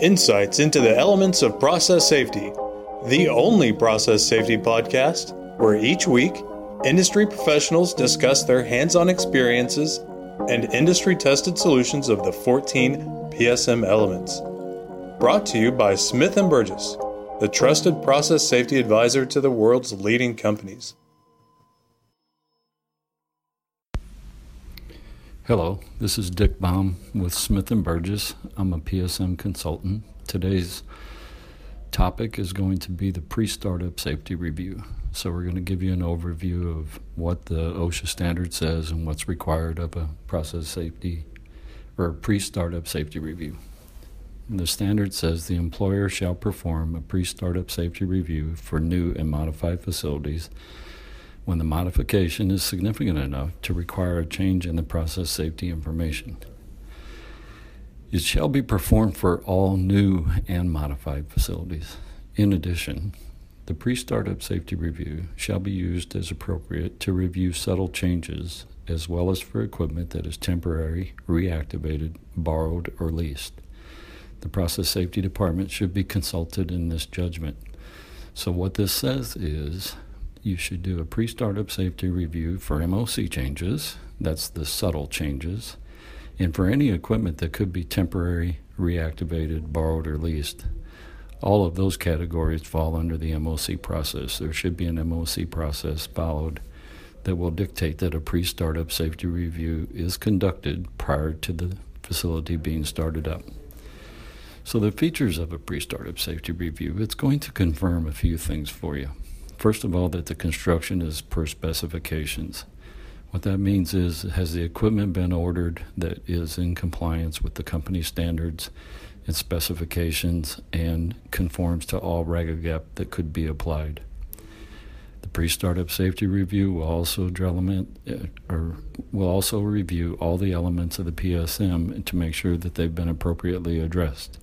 insights into the elements of process safety, the only process safety podcast where each week industry professionals discuss their hands on experiences and industry tested solutions of the 14 PSM elements. Brought to you by Smith & Burgess, the trusted process safety advisor to the world's leading companies. Hello, this is Dick Baum with Smith & Burgess. I'm a PSM consultant. Today's topic is going to be the pre-startup safety review. So we're going to give you an overview of what the OSHA standard says and what's required of a process safety or pre-startup safety review. The standard says the employer shall perform a pre-startup safety review for new and modified facilities when the modification is significant enough to require a change in the process safety information. It shall be performed for all new and modified facilities. In addition, the pre startup safety review shall be used as appropriate to review subtle changes as well as for equipment that is temporary, reactivated, borrowed, or leased. The process safety department should be consulted in this judgment. So, what this says is you should do a pre startup safety review for MOC changes, that's the subtle changes, and for any equipment that could be temporary, reactivated, borrowed, or leased. All of those categories fall under the MOC process. There should be an MOC process followed that will dictate that a pre startup safety review is conducted prior to the facility being started up. So, the features of a pre startup safety review, it's going to confirm a few things for you. First of all, that the construction is per specifications. What that means is, has the equipment been ordered that is in compliance with the company standards and specifications and conforms to all RAGAGEP that could be applied? The pre-startup safety review will also element, uh, or will also review all the elements of the PSM to make sure that they've been appropriately addressed.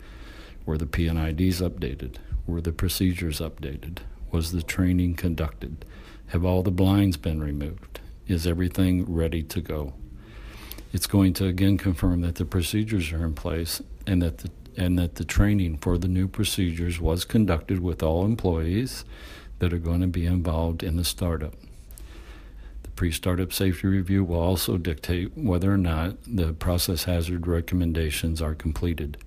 Were the P&IDs updated? Were the procedures updated? Was the training conducted? Have all the blinds been removed? Is everything ready to go? It's going to again confirm that the procedures are in place and that the and that the training for the new procedures was conducted with all employees that are going to be involved in the startup. The pre startup safety review will also dictate whether or not the process hazard recommendations are completed.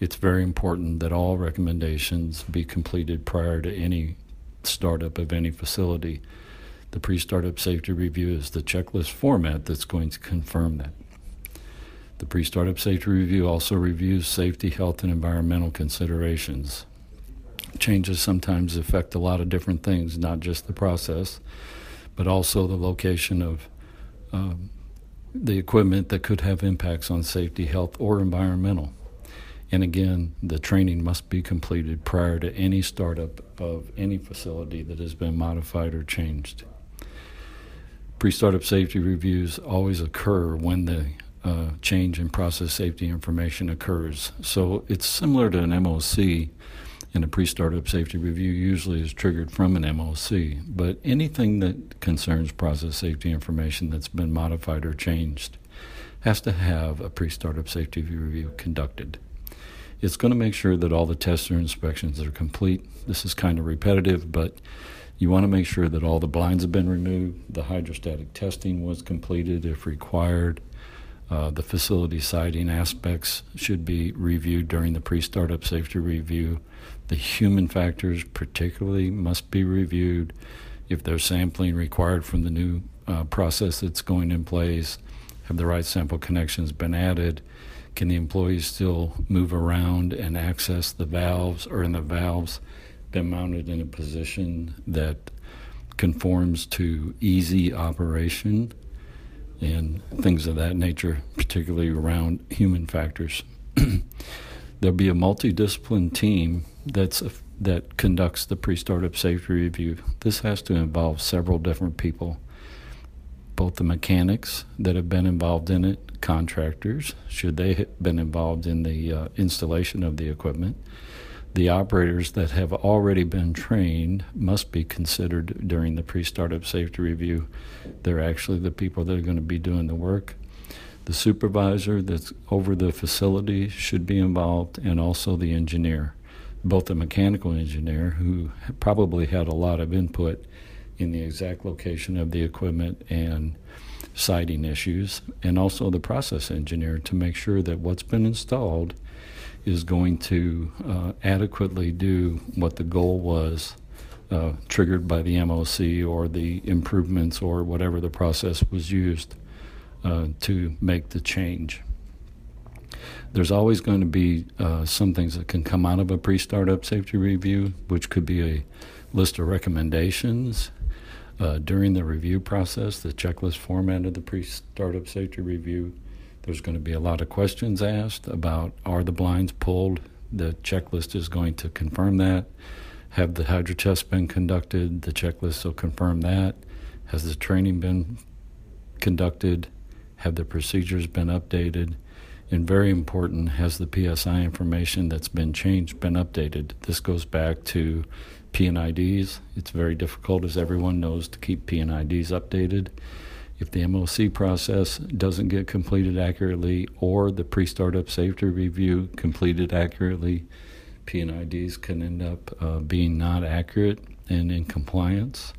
It's very important that all recommendations be completed prior to any startup of any facility. The pre startup safety review is the checklist format that's going to confirm that. The pre startup safety review also reviews safety, health, and environmental considerations. Changes sometimes affect a lot of different things, not just the process, but also the location of um, the equipment that could have impacts on safety, health, or environmental. And again, the training must be completed prior to any startup of any facility that has been modified or changed. Pre startup safety reviews always occur when the uh, change in process safety information occurs. So it's similar to an MOC, and a pre startup safety review usually is triggered from an MOC. But anything that concerns process safety information that's been modified or changed has to have a pre startup safety review conducted. It's going to make sure that all the tests or inspections are complete. This is kind of repetitive, but you want to make sure that all the blinds have been removed, the hydrostatic testing was completed if required. Uh, the facility siting aspects should be reviewed during the pre startup safety review. The human factors, particularly, must be reviewed. If there's sampling required from the new uh, process that's going in place, have the right sample connections been added? Can the employees still move around and access the valves, or in the valves been mounted in a position that conforms to easy operation and things of that nature, particularly around human factors? There'll be a multidiscipline team that's a, that conducts the pre-startup safety review. This has to involve several different people both the mechanics that have been involved in it, contractors, should they have been involved in the uh, installation of the equipment. The operators that have already been trained must be considered during the pre startup safety review. They're actually the people that are going to be doing the work. The supervisor that's over the facility should be involved, and also the engineer, both the mechanical engineer, who probably had a lot of input in the exact location of the equipment and siting issues, and also the process engineer to make sure that what's been installed is going to uh, adequately do what the goal was uh, triggered by the MOC or the improvements or whatever the process was used uh, to make the change. There's always going to be uh, some things that can come out of a pre startup safety review, which could be a list of recommendations uh, during the review process, the checklist format of the pre startup safety review. There's going to be a lot of questions asked about are the blinds pulled? The checklist is going to confirm that. Have the hydro tests been conducted? The checklist will confirm that. Has the training been conducted? Have the procedures been updated? And very important, has the PSI information that's been changed been updated? This goes back to P&IDs. It's very difficult, as everyone knows, to keep P&IDs updated. If the MOC process doesn't get completed accurately or the pre startup safety review completed accurately, P&IDs can end up uh, being not accurate and in compliance.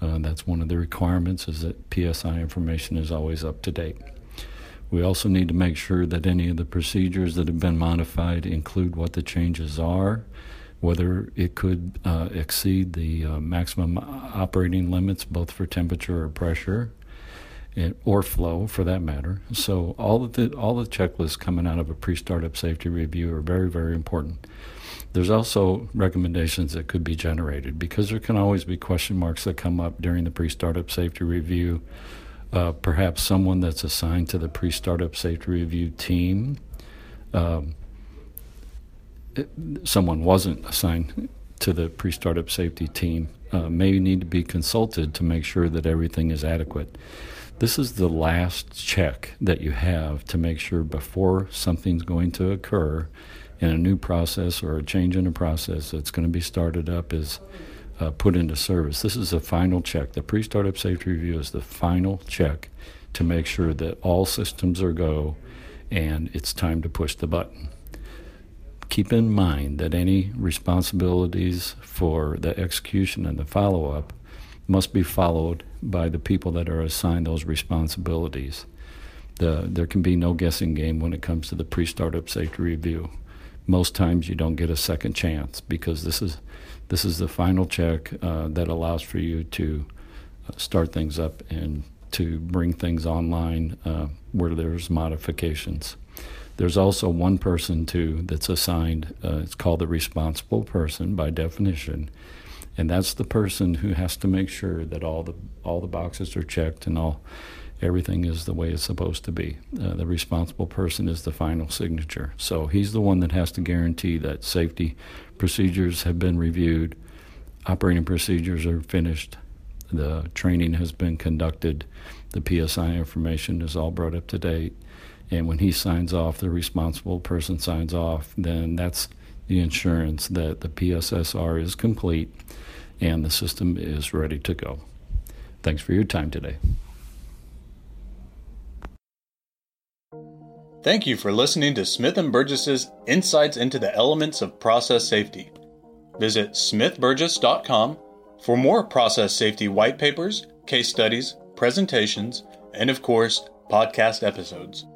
Uh, that's one of the requirements is that PSI information is always up to date. We also need to make sure that any of the procedures that have been modified include what the changes are whether it could uh, exceed the uh, maximum operating limits, both for temperature or pressure, and, or flow, for that matter. So all of the all the checklists coming out of a pre-startup safety review are very very important. There's also recommendations that could be generated because there can always be question marks that come up during the pre-startup safety review. Uh, perhaps someone that's assigned to the pre-startup safety review team. Um, someone wasn't assigned to the pre-startup safety team uh, may need to be consulted to make sure that everything is adequate. This is the last check that you have to make sure before something's going to occur in a new process or a change in a process that's going to be started up is uh, put into service. This is the final check. The pre-startup safety review is the final check to make sure that all systems are go and it's time to push the button keep in mind that any responsibilities for the execution and the follow up must be followed by the people that are assigned those responsibilities. The, there can be no guessing game when it comes to the pre startup safety review. Most times you don't get a second chance because this is, this is the final check uh, that allows for you to uh, start things up and to bring things online uh, where there's modifications. There's also one person too that's assigned. Uh, it's called the responsible person by definition, and that's the person who has to make sure that all the all the boxes are checked and all everything is the way it's supposed to be. Uh, the responsible person is the final signature. So he's the one that has to guarantee that safety procedures have been reviewed, operating procedures are finished, the training has been conducted, the PSI information is all brought up to date, and when he signs off, the responsible person signs off, then that's the insurance that the PSSR is complete and the system is ready to go. Thanks for your time today. Thank you for listening to Smith & Burgess's Insights into the Elements of Process Safety. Visit smithburgess.com for more process safety white papers, case studies, presentations, and of course, podcast episodes.